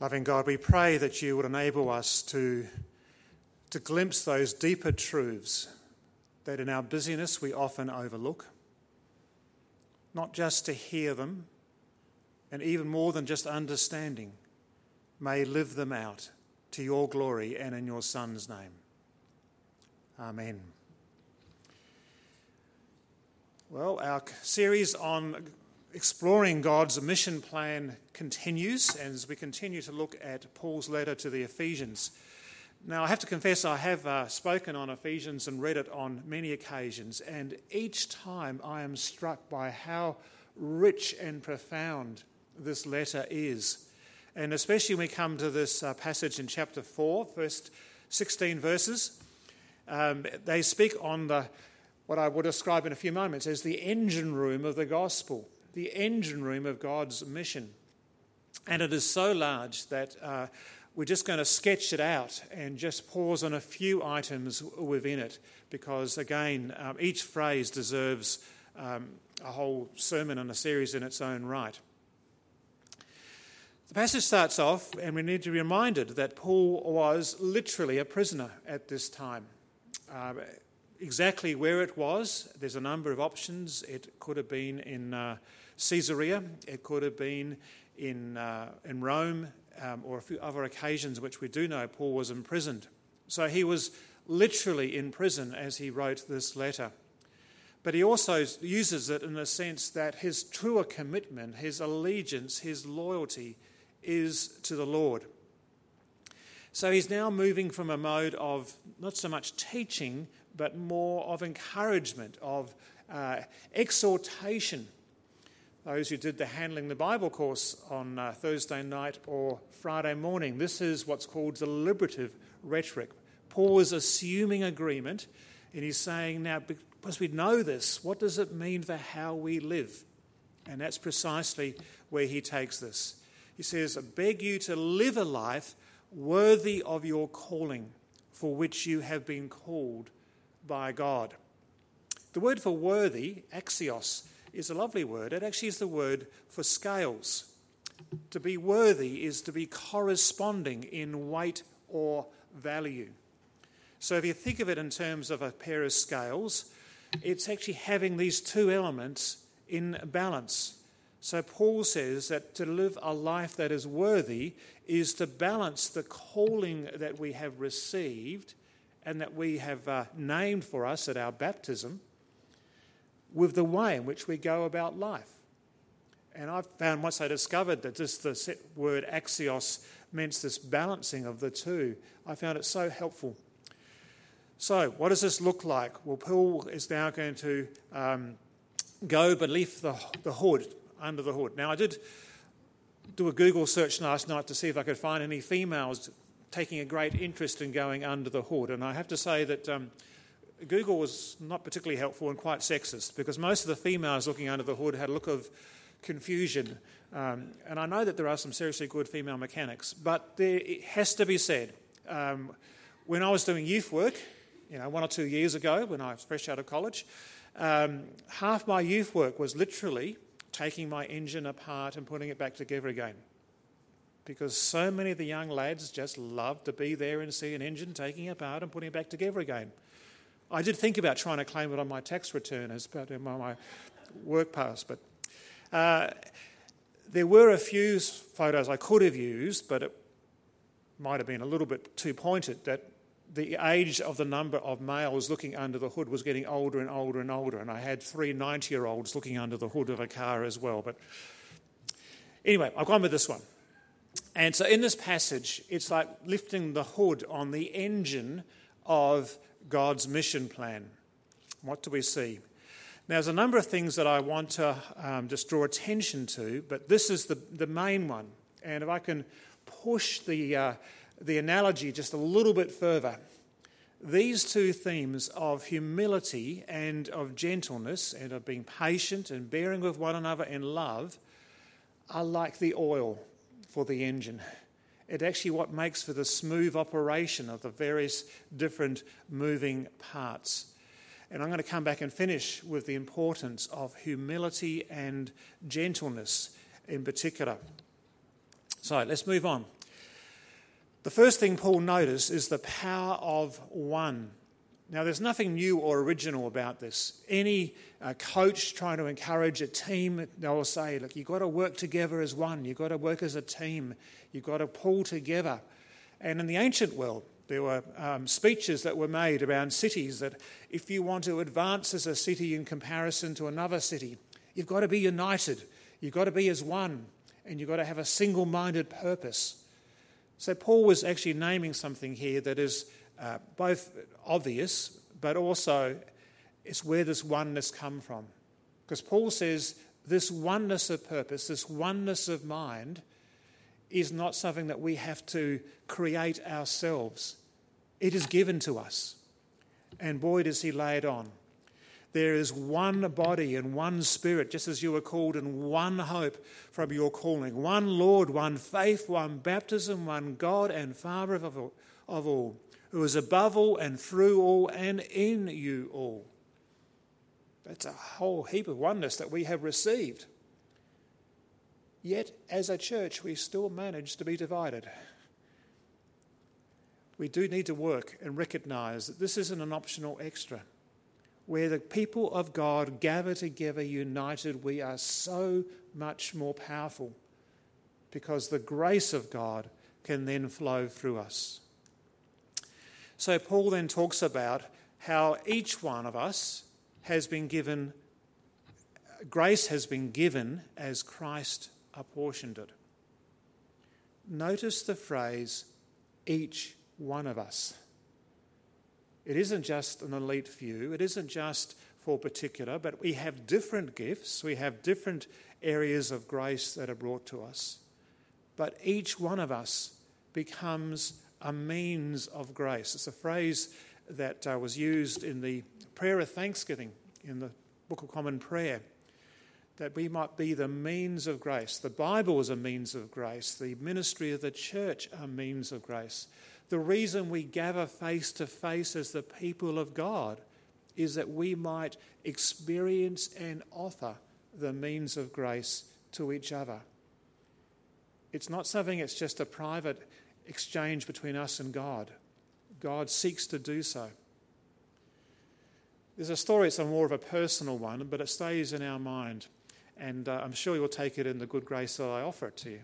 Loving God, we pray that you would enable us to, to glimpse those deeper truths that in our busyness we often overlook. Not just to hear them, and even more than just understanding, may live them out to your glory and in your Son's name. Amen. Well, our series on exploring God's mission plan continues as we continue to look at Paul's letter to the Ephesians. Now, I have to confess, I have uh, spoken on Ephesians and read it on many occasions, and each time I am struck by how rich and profound this letter is. And especially when we come to this uh, passage in chapter 4, first 16 verses, um, they speak on the what I will describe in a few moments as the engine room of the gospel the engine room of God's mission. And it is so large that uh, we're just going to sketch it out and just pause on a few items within it because, again, um, each phrase deserves um, a whole sermon and a series in its own right. The passage starts off, and we need to be reminded that Paul was literally a prisoner at this time. Uh, exactly where it was, there's a number of options. It could have been in. Uh, Caesarea, it could have been in, uh, in Rome, um, or a few other occasions which we do know Paul was imprisoned. So he was literally in prison as he wrote this letter. But he also uses it in the sense that his truer commitment, his allegiance, his loyalty is to the Lord. So he's now moving from a mode of not so much teaching, but more of encouragement, of uh, exhortation those who did the Handling the Bible course on uh, Thursday night or Friday morning. This is what's called deliberative rhetoric. Paul is assuming agreement, and he's saying, now, because we know this, what does it mean for how we live? And that's precisely where he takes this. He says, I beg you to live a life worthy of your calling for which you have been called by God. The word for worthy, axios, is a lovely word. It actually is the word for scales. To be worthy is to be corresponding in weight or value. So if you think of it in terms of a pair of scales, it's actually having these two elements in balance. So Paul says that to live a life that is worthy is to balance the calling that we have received and that we have uh, named for us at our baptism with the way in which we go about life. And I found once I discovered that just the word axios meant this balancing of the two, I found it so helpful. So, what does this look like? Well, Paul is now going to um, go beneath the, the hood, under the hood. Now, I did do a Google search last night to see if I could find any females taking a great interest in going under the hood. And I have to say that um, Google was not particularly helpful and quite sexist because most of the females looking under the hood had a look of confusion. Um, and I know that there are some seriously good female mechanics, but there, it has to be said. Um, when I was doing youth work, you know, one or two years ago when I was fresh out of college, um, half my youth work was literally taking my engine apart and putting it back together again. Because so many of the young lads just love to be there and see an engine taking apart and putting it back together again. I did think about trying to claim it on my tax return as part of my work pass, but uh, there were a few photos I could have used, but it might have been a little bit too pointed that the age of the number of males looking under the hood was getting older and older and older, and I had three 90 year olds looking under the hood of a car as well. But anyway, I've gone with this one. And so in this passage, it's like lifting the hood on the engine of God's mission plan. What do we see? Now, there's a number of things that I want to um, just draw attention to, but this is the, the main one. And if I can push the, uh, the analogy just a little bit further, these two themes of humility and of gentleness and of being patient and bearing with one another in love are like the oil for the engine it actually what makes for the smooth operation of the various different moving parts. And I'm going to come back and finish with the importance of humility and gentleness in particular. So let's move on. The first thing Paul noticed is the power of one. Now, there's nothing new or original about this. Any uh, coach trying to encourage a team, they'll say, look, you've got to work together as one. You've got to work as a team. You've got to pull together. And in the ancient world, there were um, speeches that were made around cities that if you want to advance as a city in comparison to another city, you've got to be united. You've got to be as one. And you've got to have a single minded purpose. So, Paul was actually naming something here that is uh, both obvious, but also it's where this oneness come from. Because Paul says this oneness of purpose, this oneness of mind, is not something that we have to create ourselves. It is given to us. And boy, does he lay it on. There is one body and one spirit, just as you were called, and one hope from your calling. One Lord, one faith, one baptism, one God and Father of all who is above all and through all and in you all. That's a whole heap of oneness that we have received. Yet, as a church, we still manage to be divided. We do need to work and recognize that this isn't an optional extra. Where the people of God gather together united, we are so much more powerful because the grace of God can then flow through us. So, Paul then talks about how each one of us has been given, grace has been given as Christ apportioned it. Notice the phrase, each one of us. It isn't just an elite few, it isn't just for particular, but we have different gifts, we have different areas of grace that are brought to us. But each one of us becomes a means of grace. It's a phrase that uh, was used in the prayer of thanksgiving in the Book of Common Prayer. That we might be the means of grace. The Bible is a means of grace. The ministry of the church are means of grace. The reason we gather face to face as the people of God is that we might experience and offer the means of grace to each other. It's not something that's just a private exchange between us and God. God seeks to do so. There's a story, it's a more of a personal one, but it stays in our mind. And uh, I'm sure you'll take it in the good grace that I offer it to you.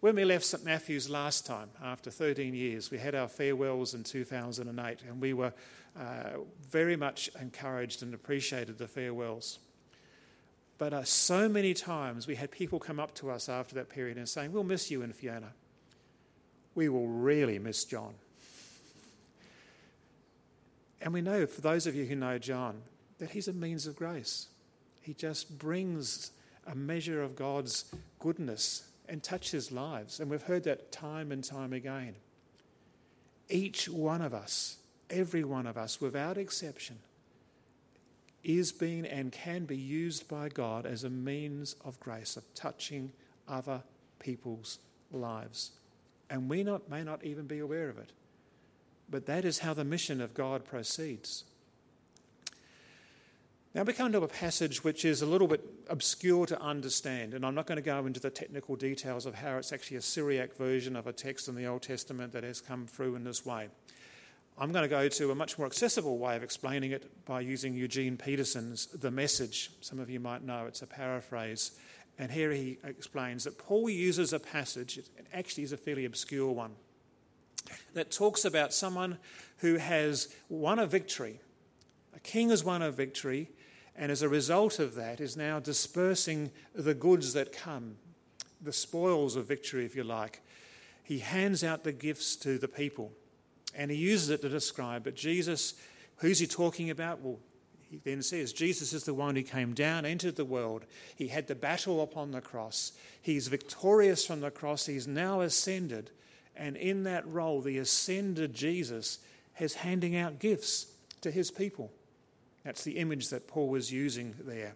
When we left St Matthew's last time, after 13 years, we had our farewells in 2008, and we were uh, very much encouraged and appreciated the farewells. But uh, so many times we had people come up to us after that period and saying, We'll miss you in Fiona we will really miss John. And we know, for those of you who know John, that he's a means of grace. He just brings a measure of God's goodness and touches lives. And we've heard that time and time again. Each one of us, every one of us, without exception, is being and can be used by God as a means of grace, of touching other people's lives and we not, may not even be aware of it. But that is how the mission of God proceeds. Now we come to a passage which is a little bit obscure to understand, and I'm not going to go into the technical details of how it's actually a Syriac version of a text in the Old Testament that has come through in this way. I'm going to go to a much more accessible way of explaining it by using Eugene Peterson's The Message. Some of you might know it's a paraphrase and here he explains that Paul uses a passage, it actually is a fairly obscure one, that talks about someone who has won a victory. A king has won a victory, and as a result of that, is now dispersing the goods that come, the spoils of victory, if you like. He hands out the gifts to the people, and he uses it to describe. But Jesus, who's he talking about? Well, he then says, Jesus is the one who came down, entered the world. He had the battle upon the cross. He's victorious from the cross. He's now ascended. And in that role, the ascended Jesus has handing out gifts to his people. That's the image that Paul was using there.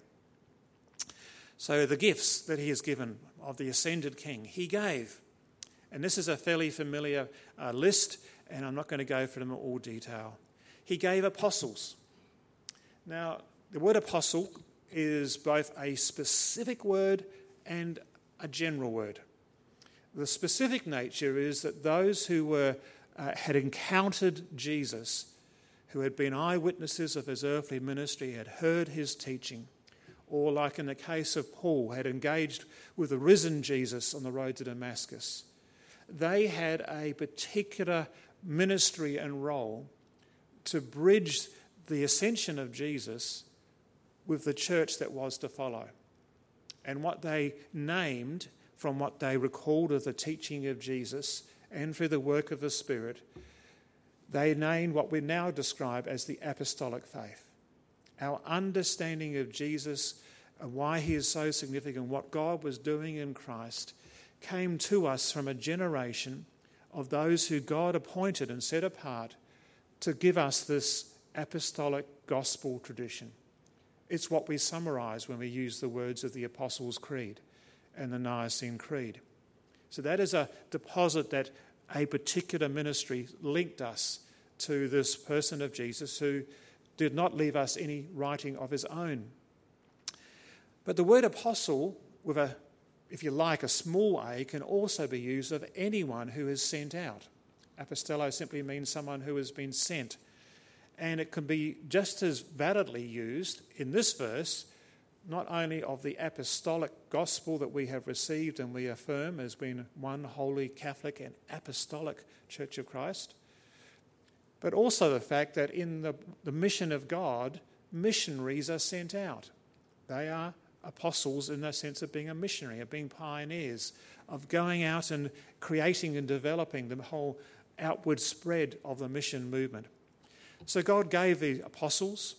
So, the gifts that he has given of the ascended king, he gave. And this is a fairly familiar uh, list, and I'm not going to go through them in all detail. He gave apostles. Now, the word apostle is both a specific word and a general word. The specific nature is that those who were, uh, had encountered Jesus, who had been eyewitnesses of his earthly ministry, had heard his teaching, or, like in the case of Paul, had engaged with the risen Jesus on the road to Damascus, they had a particular ministry and role to bridge the ascension of Jesus with the church that was to follow. And what they named from what they recalled of the teaching of Jesus and through the work of the Spirit, they named what we now describe as the apostolic faith. Our understanding of Jesus and why he is so significant, what God was doing in Christ, came to us from a generation of those who God appointed and set apart to give us this apostolic gospel tradition. It's what we summarize when we use the words of the Apostles' Creed and the Nicene Creed. So that is a deposit that a particular ministry linked us to this person of Jesus who did not leave us any writing of his own. But the word apostle, with a, if you like, a small a, can also be used of anyone who is sent out. Apostello simply means someone who has been sent. And it can be just as validly used in this verse, not only of the apostolic gospel that we have received and we affirm as being one holy Catholic and apostolic Church of Christ, but also the fact that in the, the mission of God, missionaries are sent out. They are apostles in the sense of being a missionary, of being pioneers, of going out and creating and developing the whole outward spread of the mission movement. So God gave the apostles,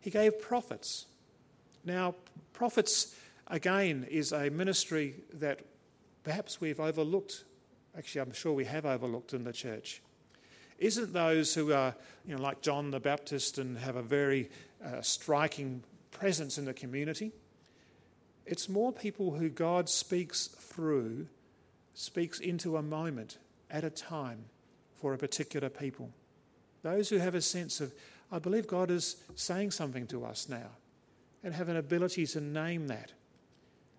He gave prophets. Now, prophets, again, is a ministry that perhaps we've overlooked. Actually, I'm sure we have overlooked in the church. Isn't those who are, you know, like John the Baptist and have a very uh, striking presence in the community? It's more people who God speaks through, speaks into a moment at a time for a particular people. Those who have a sense of, I believe God is saying something to us now, and have an ability to name that.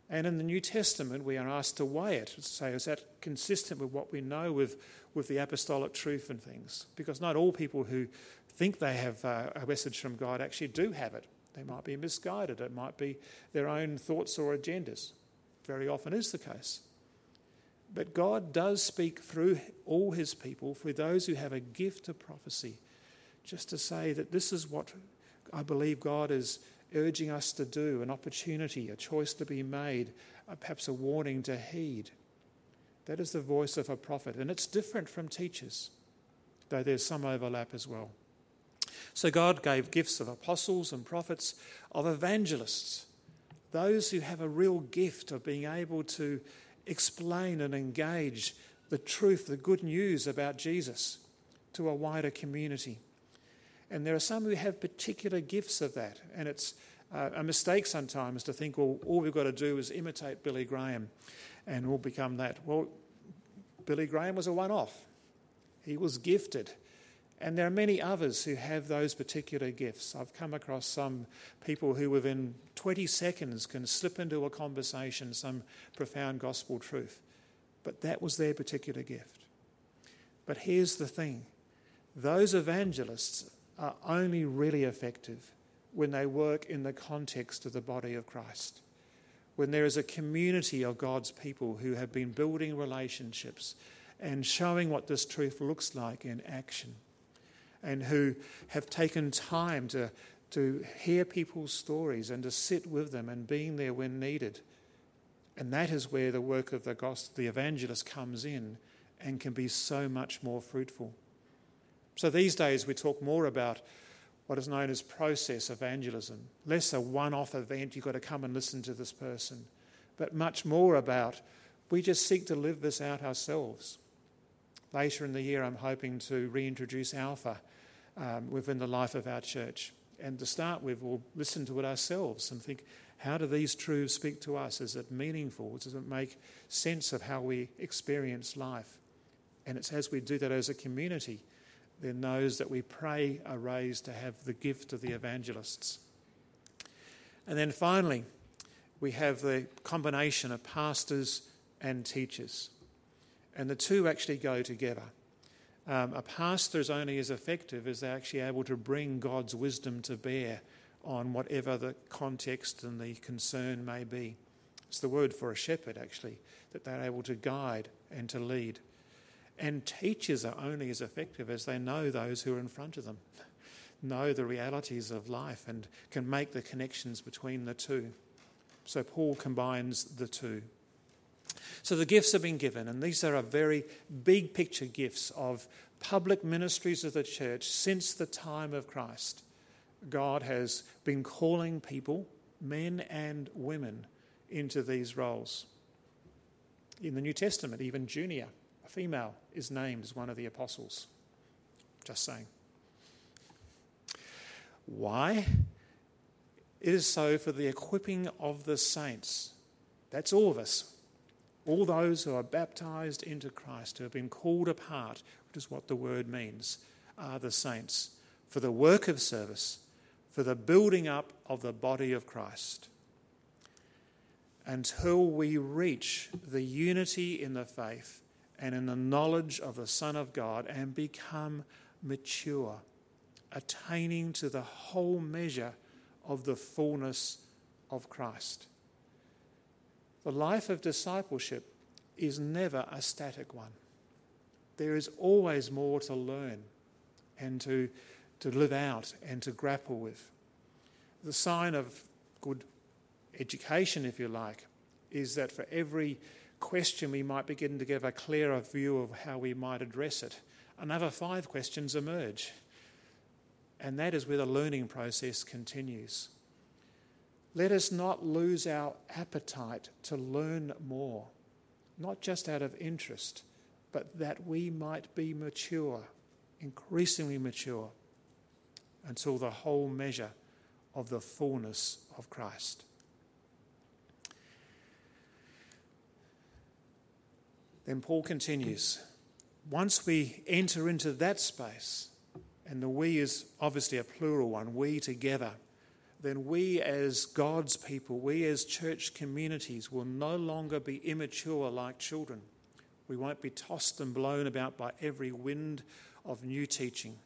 And in the New Testament, we are asked to weigh it, say, is that consistent with what we know with, with the apostolic truth and things? Because not all people who think they have uh, a message from God actually do have it. They might be misguided, it might be their own thoughts or agendas. Very often is the case. But God does speak through all his people for those who have a gift of prophecy, just to say that this is what I believe God is urging us to do an opportunity, a choice to be made, perhaps a warning to heed. That is the voice of a prophet, and it's different from teachers, though there's some overlap as well. So God gave gifts of apostles and prophets, of evangelists, those who have a real gift of being able to explain and engage the truth, the good news about Jesus to a wider community. And there are some who have particular gifts of that, and it's uh, a mistake sometimes to think, well, all we've got to do is imitate Billy Graham and we'll become that. Well, Billy Graham was a one off, he was gifted. And there are many others who have those particular gifts. I've come across some people who, within 20 seconds, can slip into a conversation some profound gospel truth. But that was their particular gift. But here's the thing those evangelists are only really effective when they work in the context of the body of Christ. When there is a community of God's people who have been building relationships and showing what this truth looks like in action and who have taken time to, to hear people's stories and to sit with them and being there when needed. And that is where the work of the gospel, the evangelist comes in and can be so much more fruitful. So these days we talk more about what is known as process evangelism, less a one off event, you've got to come and listen to this person, but much more about we just seek to live this out ourselves. Later in the year, I'm hoping to reintroduce Alpha um, within the life of our church. And to start with, we'll listen to it ourselves and think, how do these truths speak to us? Is it meaningful? Does it make sense of how we experience life? And it's as we do that as a community, then those that we pray are raised to have the gift of the evangelists. And then finally, we have the combination of pastors and teachers. And the two actually go together. Um, a pastor is only as effective as they're actually able to bring God's wisdom to bear on whatever the context and the concern may be. It's the word for a shepherd, actually, that they're able to guide and to lead. And teachers are only as effective as they know those who are in front of them, know the realities of life, and can make the connections between the two. So Paul combines the two. So the gifts have been given, and these are very big picture gifts of public ministries of the church since the time of Christ. God has been calling people, men and women, into these roles. In the New Testament, even Junia, a female, is named as one of the apostles. Just saying. Why? It is so for the equipping of the saints. That's all of us. All those who are baptized into Christ, who have been called apart, which is what the word means, are the saints, for the work of service, for the building up of the body of Christ until we reach the unity in the faith and in the knowledge of the Son of God and become mature, attaining to the whole measure of the fullness of Christ. The life of discipleship is never a static one. There is always more to learn and to, to live out and to grapple with. The sign of good education, if you like, is that for every question we might begin to give a clearer view of how we might address it, another five questions emerge. And that is where the learning process continues. Let us not lose our appetite to learn more, not just out of interest, but that we might be mature, increasingly mature, until the whole measure of the fullness of Christ. Then Paul continues once we enter into that space, and the we is obviously a plural one, we together, then we as God's people, we as church communities will no longer be immature like children. We won't be tossed and blown about by every wind of new teaching.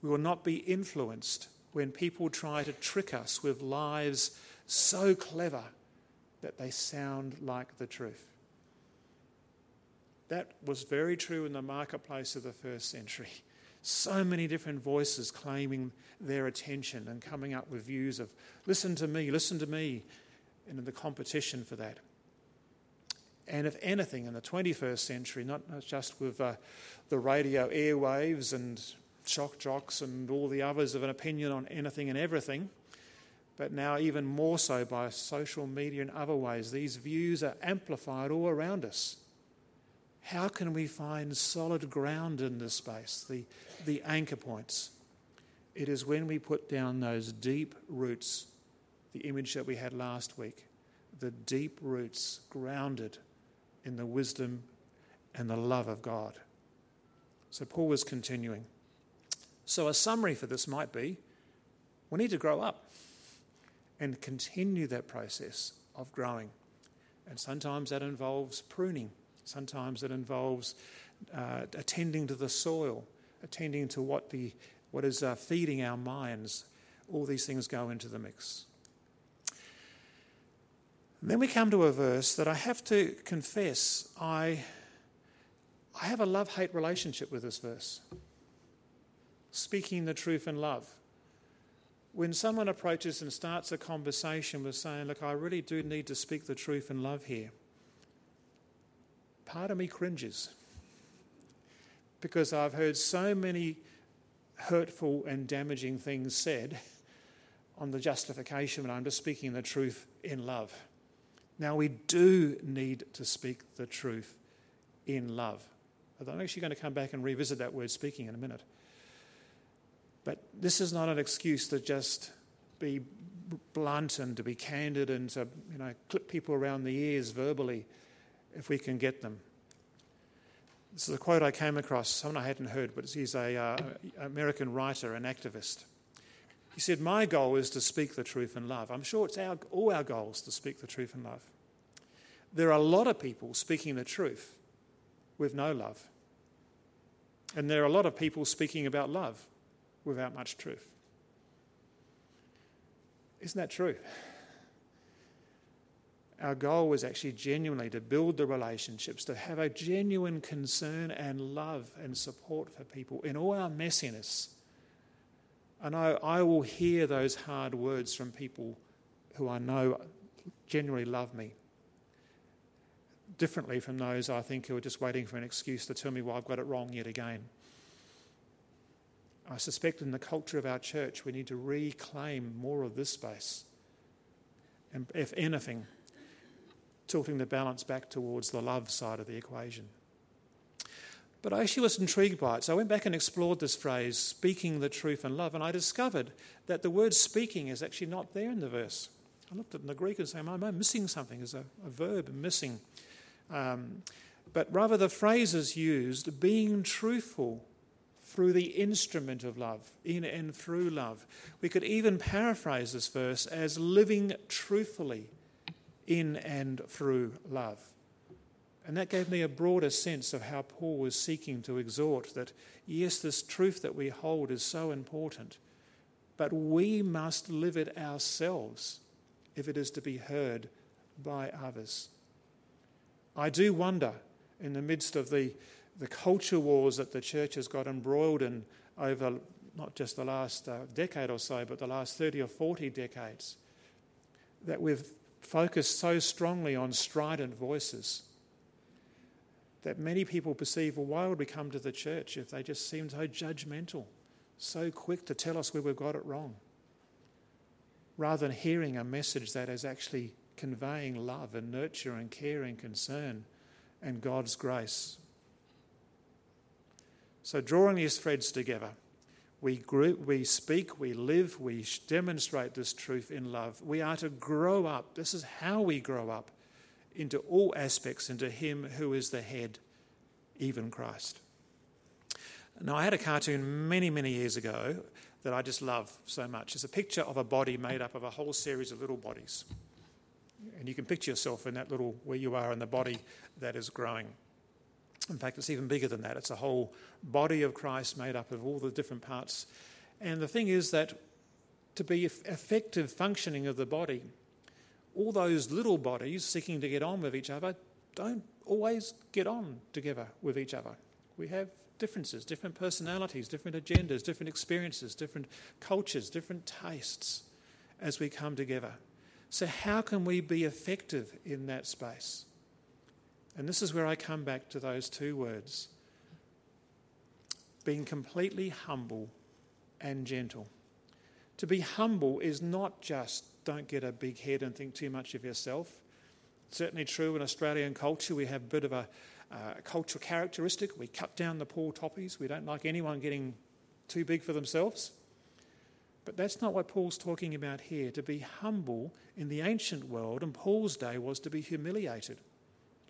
We will not be influenced when people try to trick us with lies so clever that they sound like the truth. That was very true in the marketplace of the first century. So many different voices claiming their attention and coming up with views of, listen to me, listen to me, and in the competition for that. And if anything, in the 21st century, not just with uh, the radio airwaves and shock jocks and all the others of an opinion on anything and everything, but now even more so by social media and other ways, these views are amplified all around us. How can we find solid ground in this space, the, the anchor points? It is when we put down those deep roots, the image that we had last week, the deep roots grounded in the wisdom and the love of God. So Paul was continuing. So, a summary for this might be we need to grow up and continue that process of growing. And sometimes that involves pruning. Sometimes it involves uh, attending to the soil, attending to what, the, what is uh, feeding our minds. All these things go into the mix. And then we come to a verse that I have to confess I, I have a love hate relationship with this verse. Speaking the truth in love. When someone approaches and starts a conversation with saying, Look, I really do need to speak the truth in love here, part of me cringes because I've heard so many hurtful and damaging things said on the justification when I'm just speaking the truth in love. Now, we do need to speak the truth in love. I'm actually going to come back and revisit that word speaking in a minute. But this is not an excuse to just be blunt and to be candid and to you know, clip people around the ears verbally if we can get them. This is a quote I came across, someone I hadn't heard, but he's an uh, American writer and activist. He said, My goal is to speak the truth in love. I'm sure it's our, all our goals to speak the truth in love. There are a lot of people speaking the truth with no love. And there are a lot of people speaking about love without much truth. Isn't that true? Our goal was actually genuinely to build the relationships, to have a genuine concern and love and support for people in all our messiness. And I, I will hear those hard words from people who I know genuinely love me differently from those I think who are just waiting for an excuse to tell me why I've got it wrong yet again. I suspect in the culture of our church we need to reclaim more of this space. And if anything, tilting the balance back towards the love side of the equation. But I actually was intrigued by it. So I went back and explored this phrase, speaking the truth in love, and I discovered that the word speaking is actually not there in the verse. I looked at it in the Greek and said, Am I missing something? Is a, a verb missing? Um, but rather, the phrase is used being truthful through the instrument of love, in and through love. We could even paraphrase this verse as living truthfully in and through love. And that gave me a broader sense of how Paul was seeking to exhort that, yes, this truth that we hold is so important, but we must live it ourselves if it is to be heard by others. I do wonder, in the midst of the, the culture wars that the church has got embroiled in over not just the last uh, decade or so, but the last 30 or 40 decades, that we've focused so strongly on strident voices that many people perceive, well, why would we come to the church if they just seem so judgmental, so quick to tell us where we've got it wrong? Rather than hearing a message that is actually conveying love and nurture and care and concern and God's grace. So, drawing these threads together, we, group, we speak, we live, we demonstrate this truth in love. We are to grow up. This is how we grow up into all aspects, into Him who is the head, even Christ. Now, I had a cartoon many, many years ago that I just love so much. It's a picture of a body made up of a whole series of little bodies. And you can picture yourself in that little, where you are in the body that is growing. In fact, it's even bigger than that. It's a whole body of Christ made up of all the different parts. And the thing is that to be effective functioning of the body, all those little bodies seeking to get on with each other don't always get on together with each other. We have differences, different personalities, different agendas, different experiences, different cultures, different tastes as we come together. So, how can we be effective in that space? And this is where I come back to those two words being completely humble and gentle. To be humble is not just don't get a big head and think too much of yourself. It's Certainly true in Australian culture, we have a bit of a uh, cultural characteristic. We cut down the poor toppies. We don't like anyone getting too big for themselves. But that's not what Paul's talking about here. To be humble in the ancient world, in Paul's day, was to be humiliated.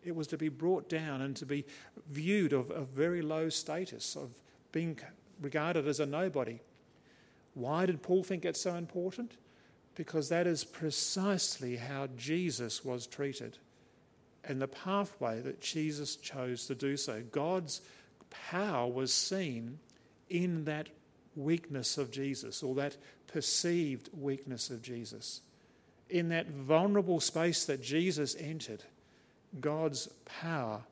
It was to be brought down and to be viewed of a very low status, of being regarded as a nobody. Why did Paul think it's so important? Because that is precisely how Jesus was treated and the pathway that Jesus chose to do so. God's power was seen in that weakness of Jesus or that perceived weakness of Jesus. In that vulnerable space that Jesus entered, God's power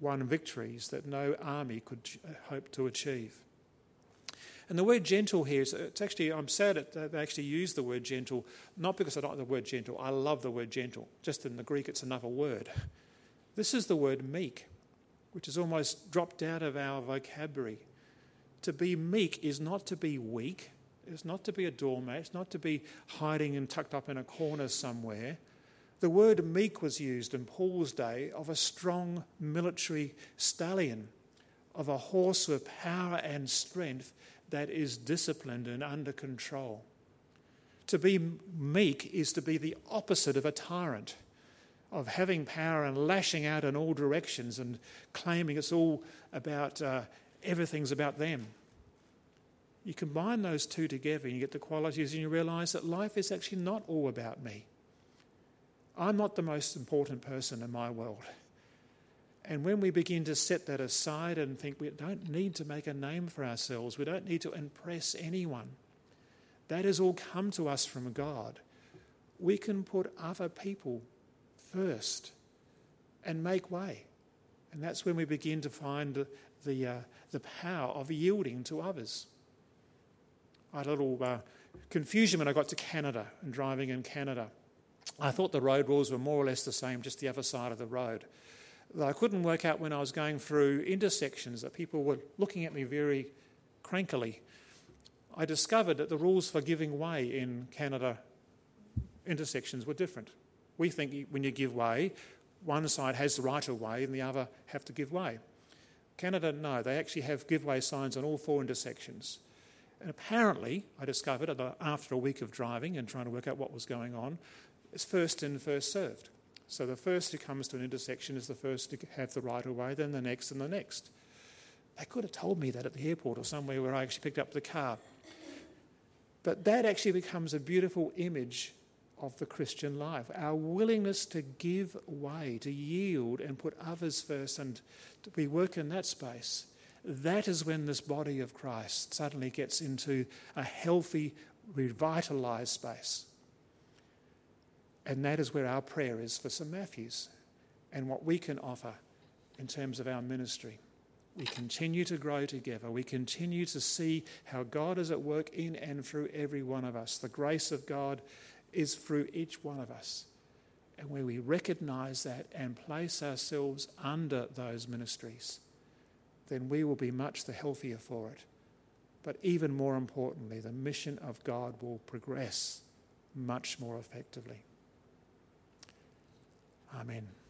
won victories that no army could uh, hope to achieve. And the word gentle here is uh, it's actually, I'm sad that they actually use the word gentle, not because I don't like the word gentle, I love the word gentle. Just in the Greek, it's another word. This is the word meek, which is almost dropped out of our vocabulary. To be meek is not to be weak, it's not to be a doormat, it's not to be hiding and tucked up in a corner somewhere. The word meek was used in Paul's day of a strong military stallion, of a horse with power and strength that is disciplined and under control. To be meek is to be the opposite of a tyrant, of having power and lashing out in all directions and claiming it's all about uh, everything's about them. You combine those two together and you get the qualities and you realize that life is actually not all about me. I'm not the most important person in my world. And when we begin to set that aside and think we don't need to make a name for ourselves, we don't need to impress anyone, that has all come to us from God. We can put other people first and make way. And that's when we begin to find the, uh, the power of yielding to others. I had a little uh, confusion when I got to Canada and driving in Canada. I thought the road rules were more or less the same, just the other side of the road. I couldn't work out when I was going through intersections that people were looking at me very crankily. I discovered that the rules for giving way in Canada intersections were different. We think when you give way, one side has the right of way and the other have to give way. Canada, no, they actually have give way signs on all four intersections. And apparently, I discovered uh, after a week of driving and trying to work out what was going on, it's first in, first served. So the first who comes to an intersection is the first to have the right of way, then the next, and the next. They could have told me that at the airport or somewhere where I actually picked up the car. But that actually becomes a beautiful image of the Christian life our willingness to give way, to yield, and put others first, and we work in that space. That is when this body of Christ suddenly gets into a healthy, revitalized space. And that is where our prayer is for St. Matthew's and what we can offer in terms of our ministry. We continue to grow together. We continue to see how God is at work in and through every one of us. The grace of God is through each one of us. And where we recognize that and place ourselves under those ministries, then we will be much the healthier for it. But even more importantly, the mission of God will progress much more effectively. Amen.